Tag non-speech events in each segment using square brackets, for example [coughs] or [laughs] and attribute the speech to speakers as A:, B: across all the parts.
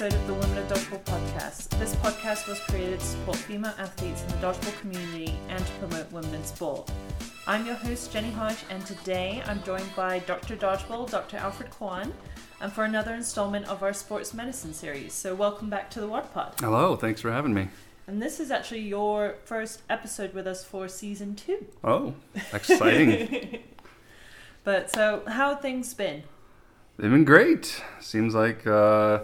A: episode of the Women of Dodgeball podcast. This podcast was created to support female athletes in the dodgeball community and to promote women in sport. I'm your host, Jenny Hodge, and today I'm joined by Dr. Dodgeball, Dr. Alfred Kwan, and for another installment of our sports medicine series. So, welcome back to the WOD Pod.
B: Hello, thanks for having me.
A: And this is actually your first episode with us for season two.
B: Oh, exciting. [laughs]
A: but so, how have things been?
B: They've been great. Seems like uh,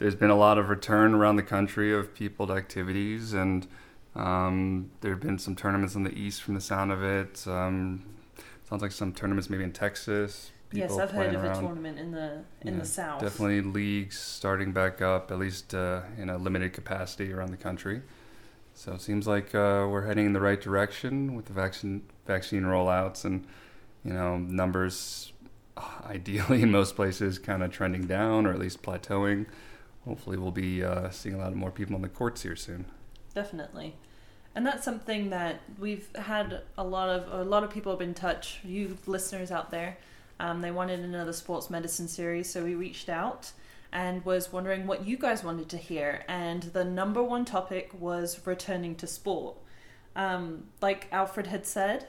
B: there's been a lot of return around the country of people to activities, and um, there have been some tournaments in the east from the sound of it. Um, sounds like some tournaments maybe in Texas.
A: Yes, I've heard of around. a tournament in the in yeah, the south.
B: Definitely leagues starting back up, at least uh, in a limited capacity around the country. So it seems like uh, we're heading in the right direction with the vaccine vaccine rollouts and you know numbers ideally in most places kind of trending down or at least plateauing. Hopefully, we'll be uh, seeing a lot more people on the courts here soon.
A: Definitely, and that's something that we've had a lot of. A lot of people have been in touch. You listeners out there, um, they wanted another sports medicine series, so we reached out and was wondering what you guys wanted to hear. And the number one topic was returning to sport. Um, like Alfred had said,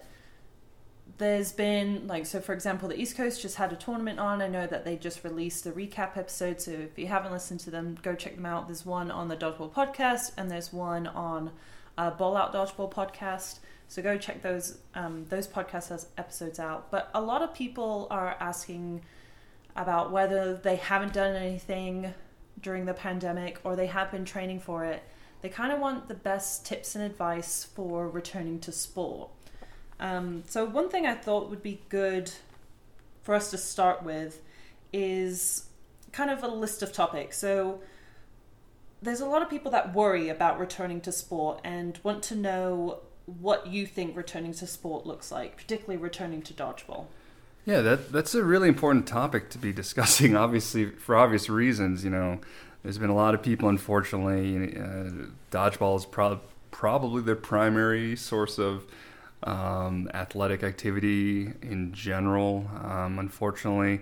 A: there's been like so for example the east coast just had a tournament on. I know that they just released a recap episode so if you haven't listened to them go check them out. There's one on the dodgeball podcast and there's one on uh, ball out dodgeball podcast. So go check those um, those podcast episodes out. But a lot of people are asking about whether they haven't done anything during the pandemic or they have been training for it. They kind of want the best tips and advice for returning to sport um, so, one thing I thought would be good for us to start with is kind of a list of topics. So, there's a lot of people that worry about returning to sport and want to know what you think returning to sport looks like, particularly returning to dodgeball.
B: Yeah, that that's a really important topic to be [laughs] discussing. Obviously, for obvious reasons, you know, there's been a lot of people. Unfortunately, uh, dodgeball is pro- probably the primary source of um, athletic activity in general. Um, unfortunately,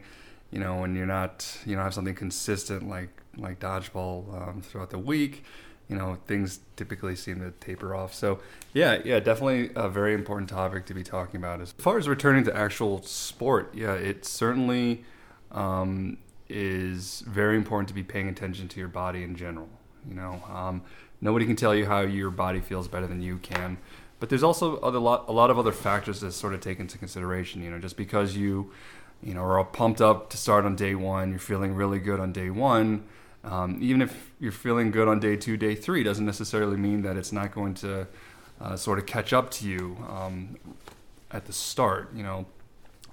B: you know, when you're not, you know, have something consistent like like dodgeball um, throughout the week, you know, things typically seem to taper off. So, yeah, yeah, definitely a very important topic to be talking about. As far as returning to actual sport, yeah, it certainly um, is very important to be paying attention to your body in general. You know, um, nobody can tell you how your body feels better than you can. But there's also other lot, a lot of other factors that sort of take into consideration. You know, just because you, you know, are pumped up to start on day one, you're feeling really good on day one. Um, even if you're feeling good on day two, day three, doesn't necessarily mean that it's not going to uh, sort of catch up to you um, at the start. You know,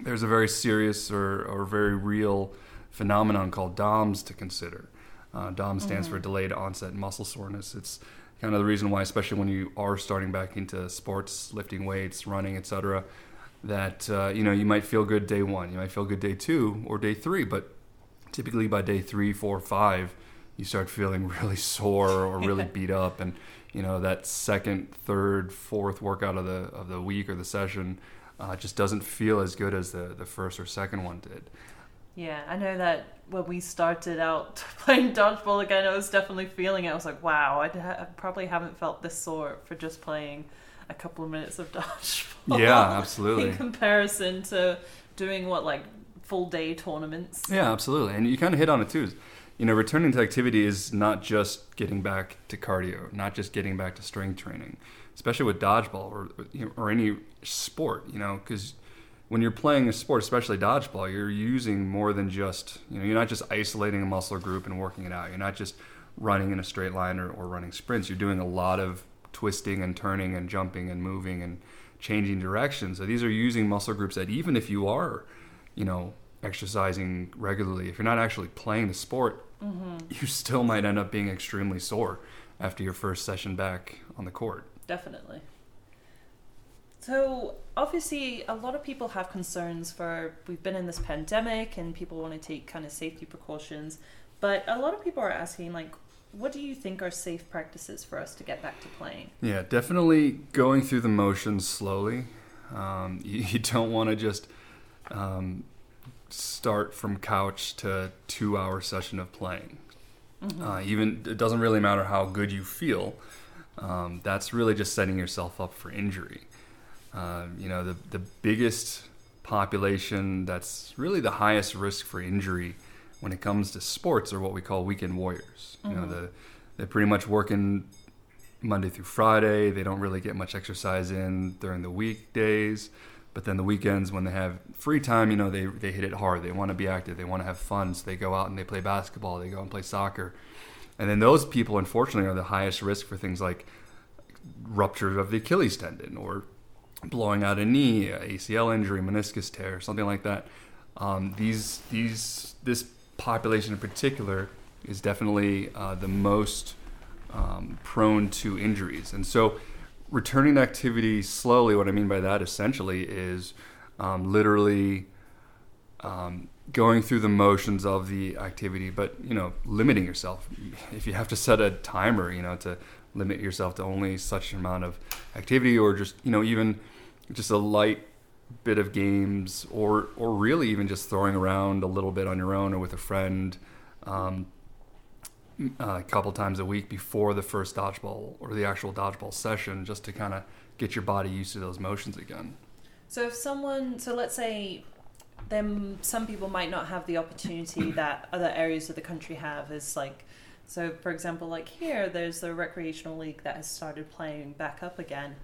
B: there's a very serious or, or very real phenomenon called DOMS to consider. Uh, DOM stands mm-hmm. for delayed onset muscle soreness. It's kind of the reason why, especially when you are starting back into sports, lifting weights, running, etc., that uh, you know you might feel good day one, you might feel good day two or day three, but typically by day three, four, five, you start feeling [laughs] really sore or really [laughs] beat up, and you know that second, third, fourth workout of the of the week or the session uh, just doesn't feel as good as the the first or second one did.
A: Yeah, I know that when we started out [laughs] playing dodgeball again, I was definitely feeling it. I was like, wow, I, ha- I probably haven't felt this sore for just playing a couple of minutes of [laughs] dodgeball.
B: Yeah, [laughs] absolutely.
A: In comparison to doing what, like full day tournaments.
B: Yeah, absolutely. And you kind of hit on it too. You know, returning to activity is not just getting back to cardio, not just getting back to strength training, especially with dodgeball or or any sport. You know, because when you're playing a sport, especially dodgeball, you're using more than just, you know, you're not just isolating a muscle group and working it out. You're not just running in a straight line or, or running sprints. You're doing a lot of twisting and turning and jumping and moving and changing directions. So these are using muscle groups that even if you are, you know, exercising regularly, if you're not actually playing the sport, mm-hmm. you still might end up being extremely sore after your first session back on the court.
A: Definitely. So obviously, a lot of people have concerns for we've been in this pandemic and people want to take kind of safety precautions, but a lot of people are asking like, what do you think are safe practices for us to get back to playing?
B: Yeah, definitely going through the motions slowly. Um, [laughs] you, you, don't want to just um, start from couch to two hour session of playing.
A: Mm-hmm.
B: Uh, even it doesn't really matter how good you feel. Um, that's really just setting yourself up for injury. Um, you know, the the biggest population that's really the highest risk for injury when it comes to sports are what we call weekend warriors. You know,
A: Mhm.
B: the they're pretty much working Monday through Friday. They don't really get much exercise in during the weekdays. But then the weekends, when they have free time, you know, they, they hit it hard. They want to be active. They want to have fun. So they go out and they play basketball. They go and play soccer. And then those people, unfortunately, are the highest risk for things like rupture of the Achilles tendon or blowing out a knee, ACL injury, meniscus tear, something like that. Um, these these this population in particular is definitely uh, the most um, prone to injuries, and so returning to activity slowly. What I mean by that essentially is um, literally um, going through the motions of the activity, but you know, limiting yourself. If you have to set a timer, you know, to limit yourself to only such an amount of activity, or just you know, even just a light bit of games, or or really even just throwing around a little bit on your own or with a friend. Um, a couple times a week before the first dodgeball or the actual dodgeball session, just to kind of get your body used to those motions again.
A: So if someone, so let's say, then some people might not have the opportunity [coughs] that other areas of the country have. Is like, so for example, like here, there's the recreational league that has started playing back up again.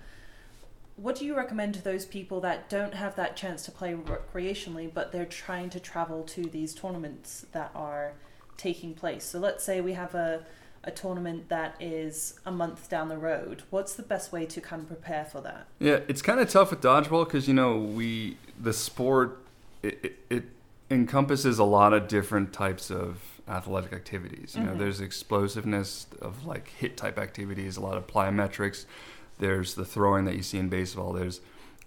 A: What do you recommend to those people that don't have that chance to play recreationally, but they're trying to travel to these tournaments that are taking place? So let's say we have a a tournament that is a month down the road. What's the best way to kind of prepare for that?
B: Yeah, it's kind of tough with dodgeball because you know we the sport it, it, it encompasses a lot of different types of athletic activities. You know,
A: Mhm.
B: there's explosiveness of like hit type activities, a lot of plyometrics. There's the throwing that you see in baseball. There's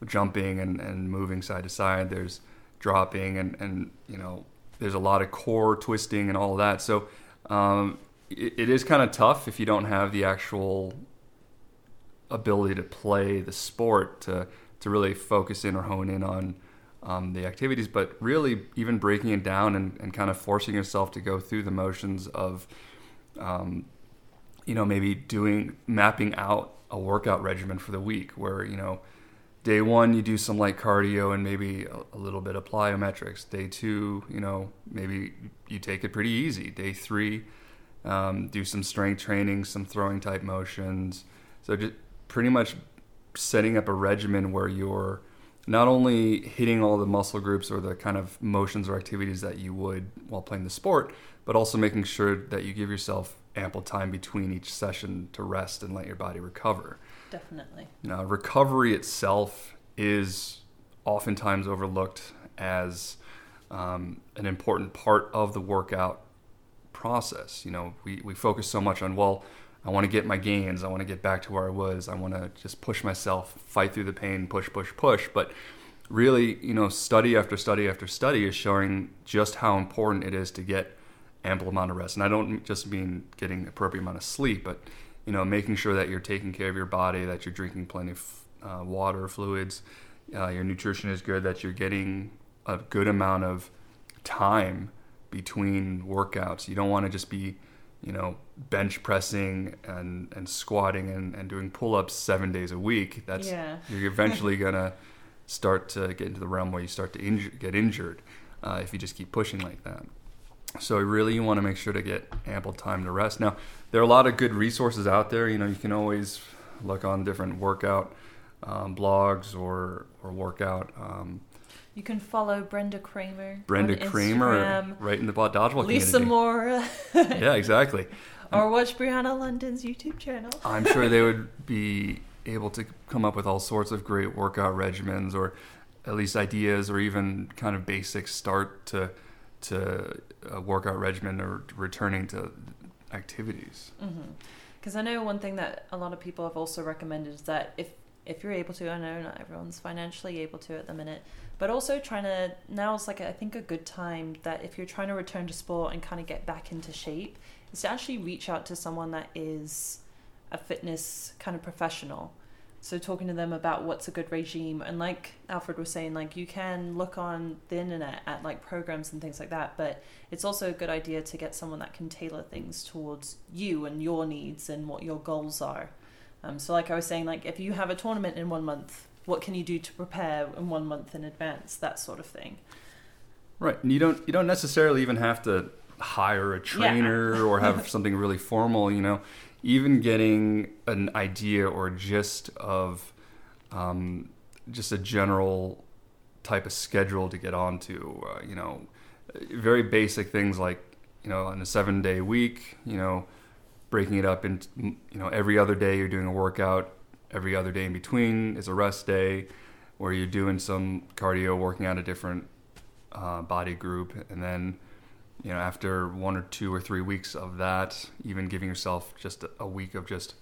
B: jumping and, and moving side to side. There's dropping and, and you know there's a lot of core twisting and all of that. So um, it, it is kind of tough if you don't have the actual ability to play the sport to to really focus in or hone in on um, the activities, but really even breaking it down and, and kind of forcing yourself to go through the motions of, um, you know, maybe doing mapping out a workout regimen for the week where you know day one you do some light cardio and maybe a, little bit of plyometrics. Day two, you know, maybe you take it pretty easy. Day three, um, do some strength training, some throwing type motions. So just pretty much setting up a regimen where you're not only hitting all the muscle groups or the kind of motions or activities that you would while playing the sport, but also making sure that you give yourself ample time between each session to rest and let your body recover.
A: Definitely.
B: Now, recovery itself is oftentimes overlooked as um, an important part of the workout process. You know, we, we focus so much on, well, I want to get my gains. I want to get back to where I was. I want to just push myself, fight through the pain, push, push, push. But really, you know, study after study after study is showing just how important it is to get ample amount of rest. And I don't just mean getting the appropriate amount of sleep, but you know, making sure that you're taking care of your body, that you're drinking plenty of uh, water, fluids, uh, your nutrition is good, that you're getting a good amount of time between workouts. You don't want to just be, you know, bench pressing and, and squatting and, and doing pull ups seven days a week. That's
A: yeah. [laughs]
B: you're eventually gonna start to get into the realm where you start to injure, get injured uh, if you just keep pushing like that. So really, you want to make sure to get ample time to rest. Now, there are a lot of good resources out there. You know, you can always look on different workout um, blogs or or workout. Um,
A: You can follow Brenda Kramer.
B: Brenda Kramer, right in the dodgeball
A: Lisa
B: community.
A: Moore, [laughs]
B: Yeah, exactly.
A: or watch Brianna London's YouTube channel. [laughs]
B: I'm sure they would be able to come up with all sorts of great workout regimens or at least ideas or even kind of basic start to to a workout regimen or returning to activities. Mm-hmm.
A: Because I know one thing that a lot of people have also recommended is that if if you're able to, I know not everyone's financially able to at the minute, but also trying to now is like I think a good time that if you're trying to return to sport and kind of get back into shape, is to actually reach out to someone that is a fitness kind of professional. So talking to them about what's a good regime, and like Alfred was saying, like you can look on the internet at like programs and things like that, but it's also a good idea to get someone that can tailor things towards you and your needs and what your goals are. Um, so like I was saying, like if you have a tournament in one month, what can you do to prepare in one month in advance? That sort of thing.
B: Right, and you don't you don't necessarily even have to hire a trainer
A: Yeah.
B: or have [laughs] something really formal. You know, even getting an idea or gist of um, just a general type of schedule to get onto. Uh, you know, very basic things like you know on a seven day week. You know, breaking it up into you know every other day you're doing a workout. Every other day in between is a rest day, where you're doing some cardio, working out a different uh, body group, and then you know after one or two or three weeks of that, even giving yourself just a, week of just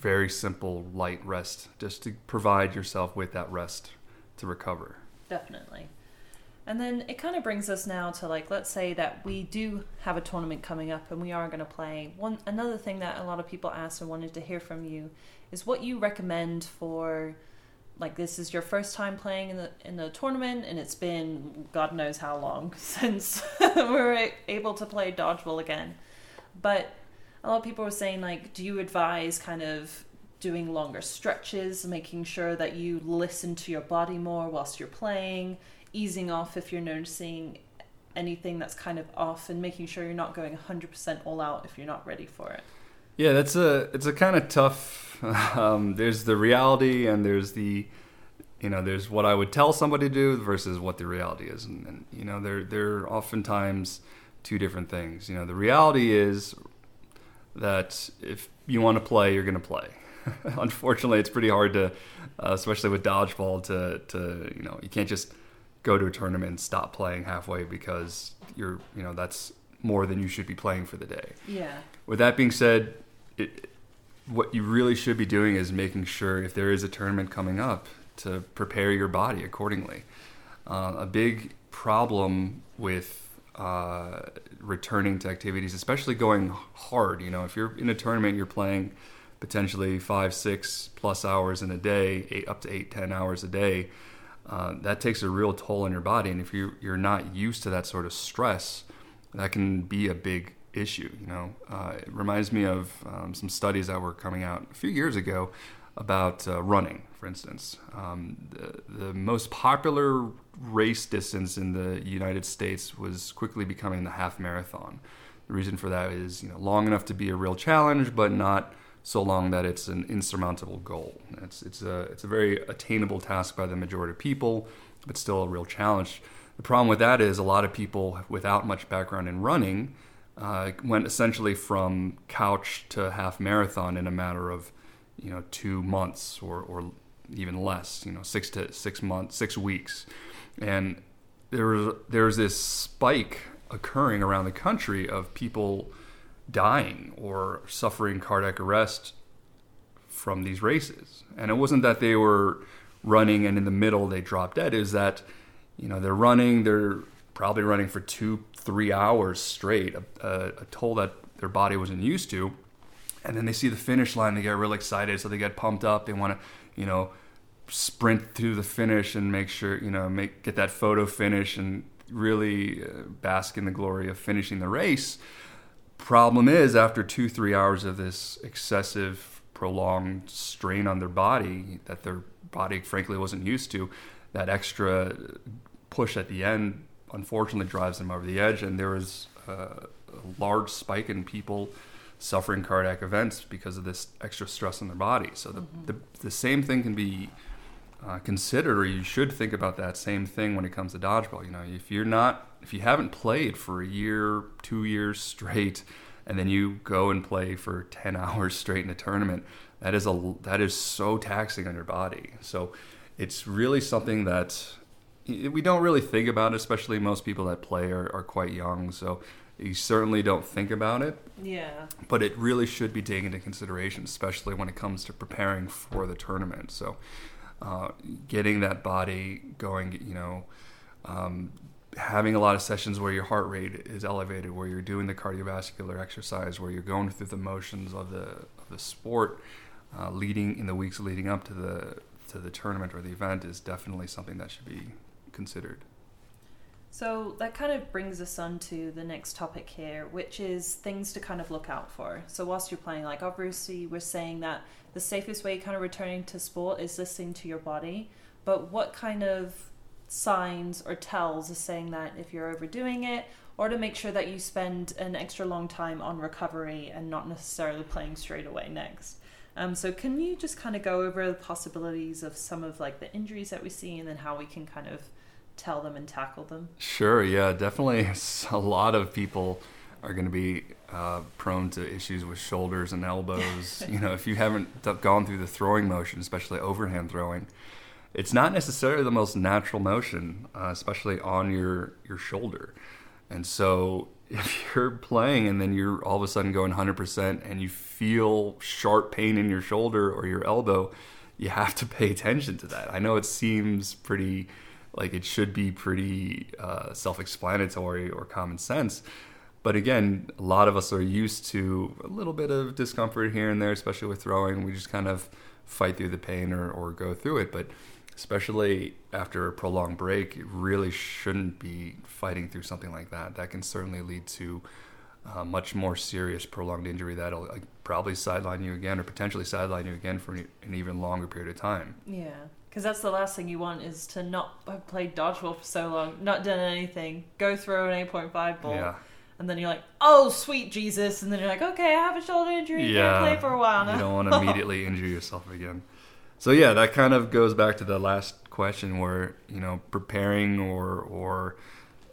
B: very simple light rest, just to provide yourself with that rest to recover.
A: Definitely. And then it kind of brings us now to like let's say that we do have a tournament coming up and we are going to play. One another thing that a lot of people asked and wanted to hear from you is what you recommend for like this is your first time playing in the in the tournament and it's been god knows how long [laughs] since we [laughs] were able to play dodgeball again. But a lot of people were saying like do you advise kind of doing longer stretches, making sure that you listen to your body more whilst you're playing, easing off if you're noticing anything that's kind of off, and making sure you're not going 100% all out if you're not ready for it.
B: Yeah, that's a it's a kind of tough. [laughs] Um, there's the reality, and there's the you know there's what I would tell somebody to do versus what the reality is, and, and you know they're they're oftentimes two different things. You know, the reality is that if you want to play, you're going to play. [laughs] Unfortunately, it's pretty hard to, uh, especially with dodgeball, to to you know you can't just go to a tournament and stop playing halfway because you're you know that's more than you should be playing for the day.
A: Yeah.
B: With that being said, it, what you really should be doing is making sure if there is a tournament coming up to prepare your body accordingly. Uh, a big problem with uh, returning to activities, especially going hard. You know, if you're in a tournament, you're playing potentially five, six plus hours in a day, eight, up to eight, ten hours a day. Uh, that takes a real toll on your body, and if you you're not used to that sort of stress, that can be a big issue. You know, uh, it reminds me of um, some studies that were coming out a few years ago about uh, running, for instance. Um, the, the most popular race distance in the United States was quickly becoming the half marathon. The reason for that is, you know, long enough to be a real challenge, but not so long that it's an insurmountable goal. It's it's a it's a very attainable task by the majority of people, but still a real challenge. The problem with that is a lot of people without much background in running uh, went essentially from couch to half marathon in a matter of you know two months or, or even less you know six to six months six weeks. And there was there's this spike occurring around the country of people dying or suffering cardiac arrest from these races. And it wasn't that they were running and in the middle they dropped dead. Is that you know they're running they're probably running for two three hours straight a, a, toll that their body wasn't used to. And then they see the finish line they get real excited so they get pumped up. They want to you know sprint through the finish and make sure you know make get that photo finish and really uh, bask in the glory of finishing the race. Problem is after two three hours of this excessive prolonged strain on their body that their body frankly wasn't used to that extra push at the end unfortunately drives them over the edge and there is a, a large spike in people suffering cardiac events because of this extra stress on their body. So the,
A: Mm-hmm.
B: the, the same thing can be uh, considered, or you should think about that same thing when it comes to dodgeball. You know, if you're not, if you haven't played for a year, two years straight, and then you go and play for 10 [laughs] hours straight in a tournament, that is a that is so taxing on your body. So it's really something that we don't really think about, it, especially most people that play are, are quite young. So you certainly don't think about it
A: Yeah.
B: but it really should be taken into consideration, especially when it comes to preparing for the tournament. So, uh, getting that body going, you know, um, having a lot of sessions where your heart rate is elevated, where you're doing the cardiovascular exercise, where you're going through the motions of the of the sport, uh, leading in the weeks leading up to the to the tournament or the event is definitely something that should be considered.
A: So that kind of brings us on to the next topic here, which is things to kind of look out for. So whilst you're playing, like obviously we're saying that the safest way kind of returning to sport is listening to your body, but what kind of signs or tells is saying that if you're overdoing it or to make sure that you spend an extra long time on recovery and not necessarily playing straight away next. Um, so can you just kind of go over the possibilities of some of like the injuries that we see and then how we can kind of tell them and tackle them?
B: Sure, yeah, definitely. [laughs] A lot of people are going to be uh, prone to issues with shoulders and elbows. [laughs] you know, if you haven't gone through the throwing motion, especially overhand throwing, it's not necessarily the most natural motion, uh, especially on your your shoulder. And so if you're playing and then you're all of a sudden going 100% and you feel sharp pain in your shoulder or your elbow, you have to pay attention to that. I know it seems pretty like it should be pretty uh, self explanatory or common sense. But again, a lot of us are used to a little bit of discomfort here and there, especially with throwing. We just kind of fight through the pain or, or go through it. But especially after a prolonged break, you really shouldn't be fighting through something like that. That can certainly lead to a much more serious prolonged injury that'll probably sideline you again or potentially sideline you again for an even longer period of time.
A: Yeah. Because that's the last thing you want is to not have played dodgeball for so long, not done anything, go throw an 8.5 ball. Yeah and then you're like, "Oh, sweet Jesus!" And then you're like, "Okay, I have a shoulder injury. Yeah, Can't play for a while now."
B: You don't want to [laughs] immediately injure yourself again. So yeah, that kind of goes back to the last question where you know preparing or or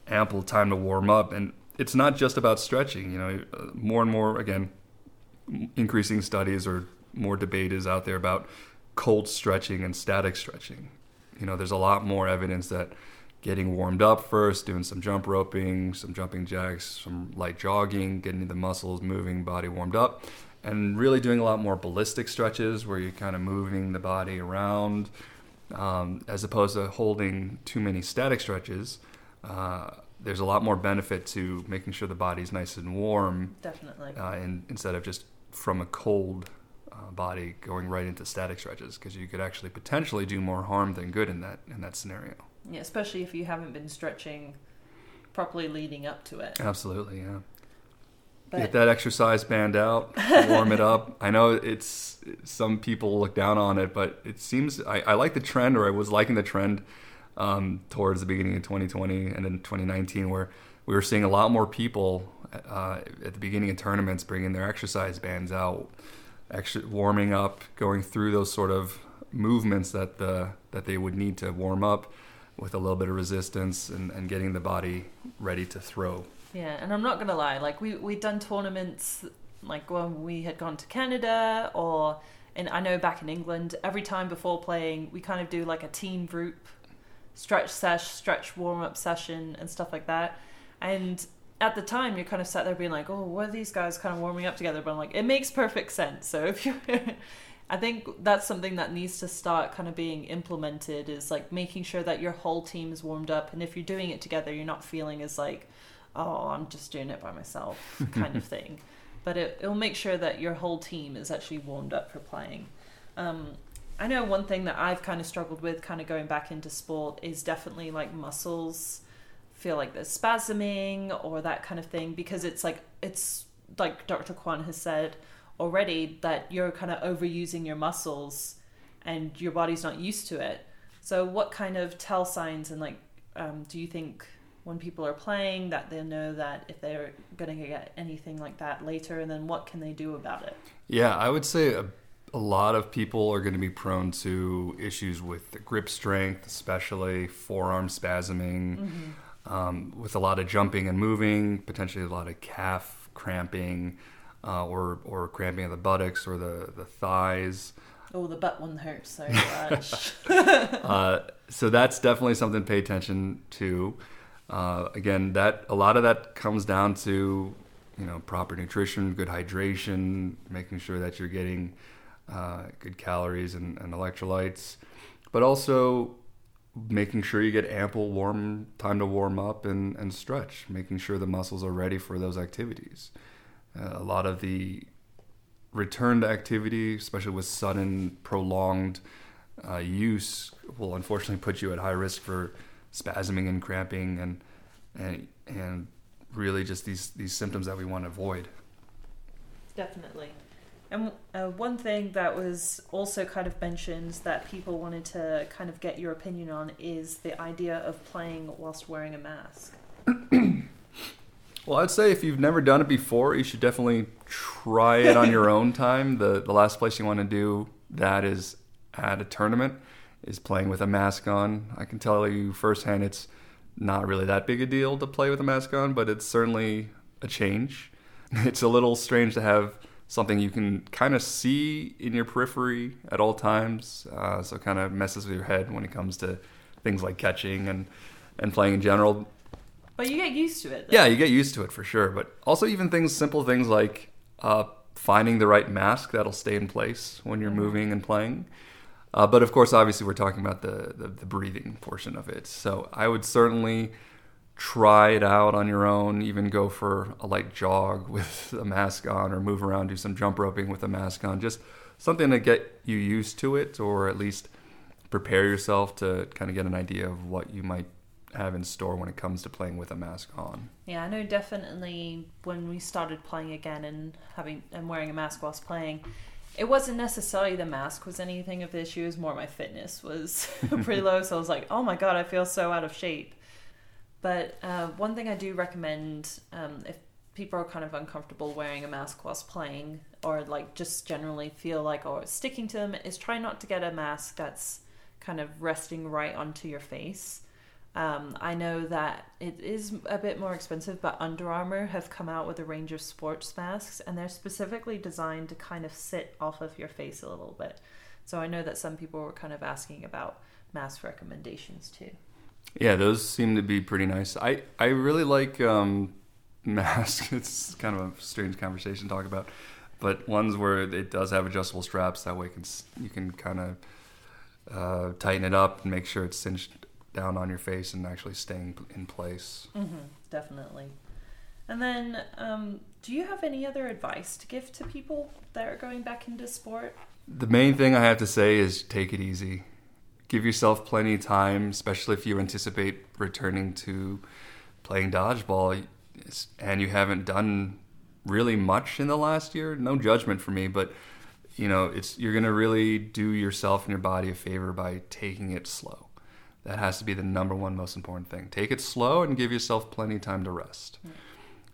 B: ample time to warm up, and it's not just about stretching. You know, more and more again, increasing studies or more debate is out there about cold stretching and static stretching. You know, there's a lot more evidence that getting warmed up first, doing some jump roping, some jumping jacks, some light jogging, getting the muscles moving, body warmed up, and really doing a lot more ballistic stretches where you're kind of moving the body around um, as opposed to holding too many static stretches. Uh, there's a lot more benefit to making sure the body's nice and warm.
A: Definitely.
B: Uh, and, instead of just from a cold uh, body going right into static stretches, because you could actually potentially do more harm than good in that in that scenario.
A: Yeah, especially if you haven't been stretching properly leading up to it.
B: Absolutely, yeah. But Get that exercise band out, warm it up. I know it's some people look down on it, but it seems I, I like the trend, or I was liking the trend um, towards the beginning of 2020 and in 2019, where we were seeing a lot more people uh, at the beginning of tournaments bringing their exercise bands out, actually warming up, going through those sort of movements that the that they would need to warm up with a little bit of resistance and, and getting the body ready to throw.
A: Yeah, and I'm not gonna lie, like we we'd done tournaments like when we had gone to Canada or and I know back in England, every time before playing, we kind of do like a team group stretch sesh, stretch warm up session and stuff like that. And at the time, you're kind of sat there being like, "Oh, what are these guys kind of warming up together?" But I'm like, it makes perfect sense. So if you, [laughs] I think that's something that needs to start kind of being implemented is like making sure that your whole team is warmed up, and if you're doing it together, you're not feeling as like oh, I'm just doing it by myself kind of [laughs] thing. But it, it'll make sure that your whole team is actually warmed up for playing. Um, I know one thing that I've kind of struggled with, kind of going back into sport, is definitely like muscles feel like they're spasming or that kind of thing because it's like it's like Dr. Kwan has said already that you're kind of overusing your muscles and your body's not used to it. So, what kind of tell signs and like um, do you think when people are playing that they know that if they're going to get anything like that later and then what can they do about it
B: yeah i would say a, a lot of people are going to be prone to issues with grip strength especially forearm spasming mm-hmm. um, with a lot of jumping and moving potentially a lot of calf cramping uh, or, or cramping of the buttocks or the, the thighs
A: Oh, the butt one hurts so [laughs] much.
B: uh, so that's definitely something to pay attention to. Uh, again, that a lot of that comes down to you know proper nutrition, good hydration, making sure that you're getting uh, good calories and, and, electrolytes, but also making sure you get ample warm time to warm up and, and stretch, making sure the muscles are ready for those activities. Uh, a lot of the return to activity, especially with sudden, prolonged uh, use, will unfortunately put you at high risk for spasming and cramping and and and really just these these symptoms that we want to avoid.
A: Definitely. And uh, one thing that was also kind of mentioned that people wanted to kind of get your opinion on is the idea of playing whilst wearing a mask. [clears throat]
B: well, I'd say if you've never done it before, you should definitely try it on your [laughs] own time. The the last place you want to do that is at a tournament is playing with a mask on. I can tell you firsthand it's not really that big a deal to play with a mask on, but it's certainly a change. [laughs] It's a little strange to have something you can kind of see in your periphery at all times. Uh, so kind of messes with your head when it comes to things like catching and, and playing in general.
A: But you get used to it.
B: Though. Yeah, you get used to it for sure. But also even things, simple things like uh, finding the right mask that'll stay in place when you're mm-hmm. moving and playing. Uh, but of course, obviously, we're talking about the, the, the breathing portion of it. So I would certainly try it out on your own, even go for a light jog [laughs] with a mask on or move around, do some jump roping with a mask on. Just something to get you used to it or at least prepare yourself to kind of get an idea of what you might have in store when it comes to playing with a mask on.
A: Yeah, I know definitely when we started playing again and having and wearing a mask whilst playing, it wasn't necessarily the mask was anything of the issue, it was more my fitness was [laughs] pretty low. So I was like, oh my god, I feel so out of shape. But uh, one thing I do recommend um, if people are kind of uncomfortable wearing a mask whilst playing, or like just generally feel like or sticking to them, is try not to get a mask that's kind of resting right onto your face. Um, I know that it is a bit more expensive, but Under Armour have come out with a range of sports masks, and they're specifically designed to kind of sit off of your face a little bit. So I know that some people were kind of asking about mask recommendations too.
B: Yeah, those seem to be pretty nice. I, I really like um, [laughs] masks. It's kind of a strange conversation to talk about, but ones where it does have adjustable straps. That way, can you can kind of uh, tighten it up and make sure it's cinched down on your face and actually staying in place.
A: Mm-hmm, definitely. And then, um, do you have any other advice to give to people that are going back into sport?
B: The main thing I have to say is take it easy give yourself plenty of time, especially if you anticipate returning to playing dodgeball and you haven't done really much in the last year. No judgment for me, but you know, it's you're going to really do yourself and your body a favor by taking it slow. That has to be the number one most important thing. Take it slow and give yourself plenty of time to rest. Mm.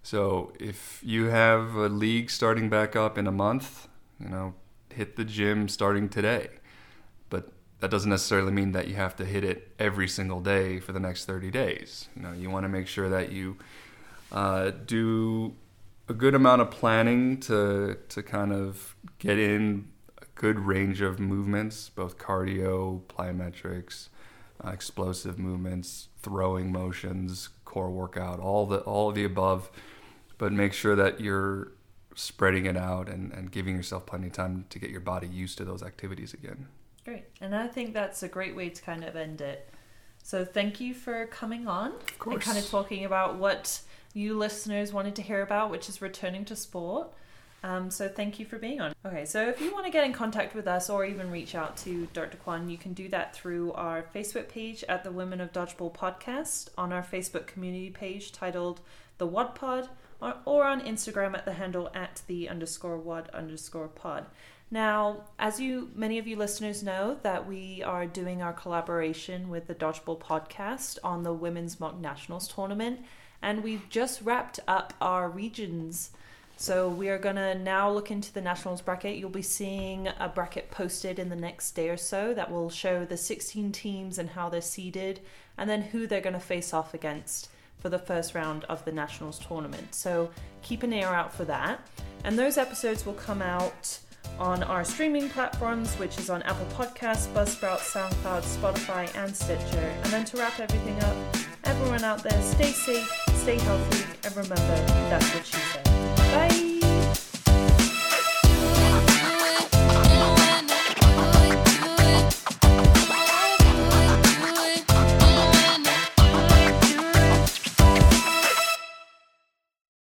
B: So, if you have a league starting back up in a month, you know, hit the gym starting today But that doesn't necessarily mean that you have to hit it every single day for the next 30 days. You know, you want to make sure that you uh, do a good amount of planning to to kind of get in a good range of movements, both cardio, plyometrics, uh, explosive movements, throwing motions, core workout, all the all of the above. But make sure that you're spreading it out and, and giving yourself plenty of time to get your body used to those activities again.
A: Great. And I think that's a great way to kind of end it. So thank you for coming on and kind of talking about what you listeners wanted to hear about, which is returning to sport. Um, so thank you for being on. Okay, so if you want to get in contact with us or even reach out to Dr. Kwan, you can do that through our Facebook page at the Women of Dodgeball podcast, on our Facebook community page titled The WOD Pod, or, or on Instagram at the handle at the underscore WOD underscore pod. Now, as you many of you listeners know, that we are doing our collaboration with the Dodgeball podcast on the Women's Mock Nationals tournament, and we've just wrapped up our regions. So we are gonna now look into the nationals bracket. You'll be seeing a bracket posted in the next day or so that will show the 16 teams and how they're seeded, and then who they're gonna face off against for the first round of the nationals tournament. So keep an ear out for that. And those episodes will come out on our streaming platforms, which is on Apple Podcasts, Buzzsprout, SoundCloud, Spotify, and Stitcher. And then to wrap everything up, everyone out there, stay safe, stay healthy, and remember that's what she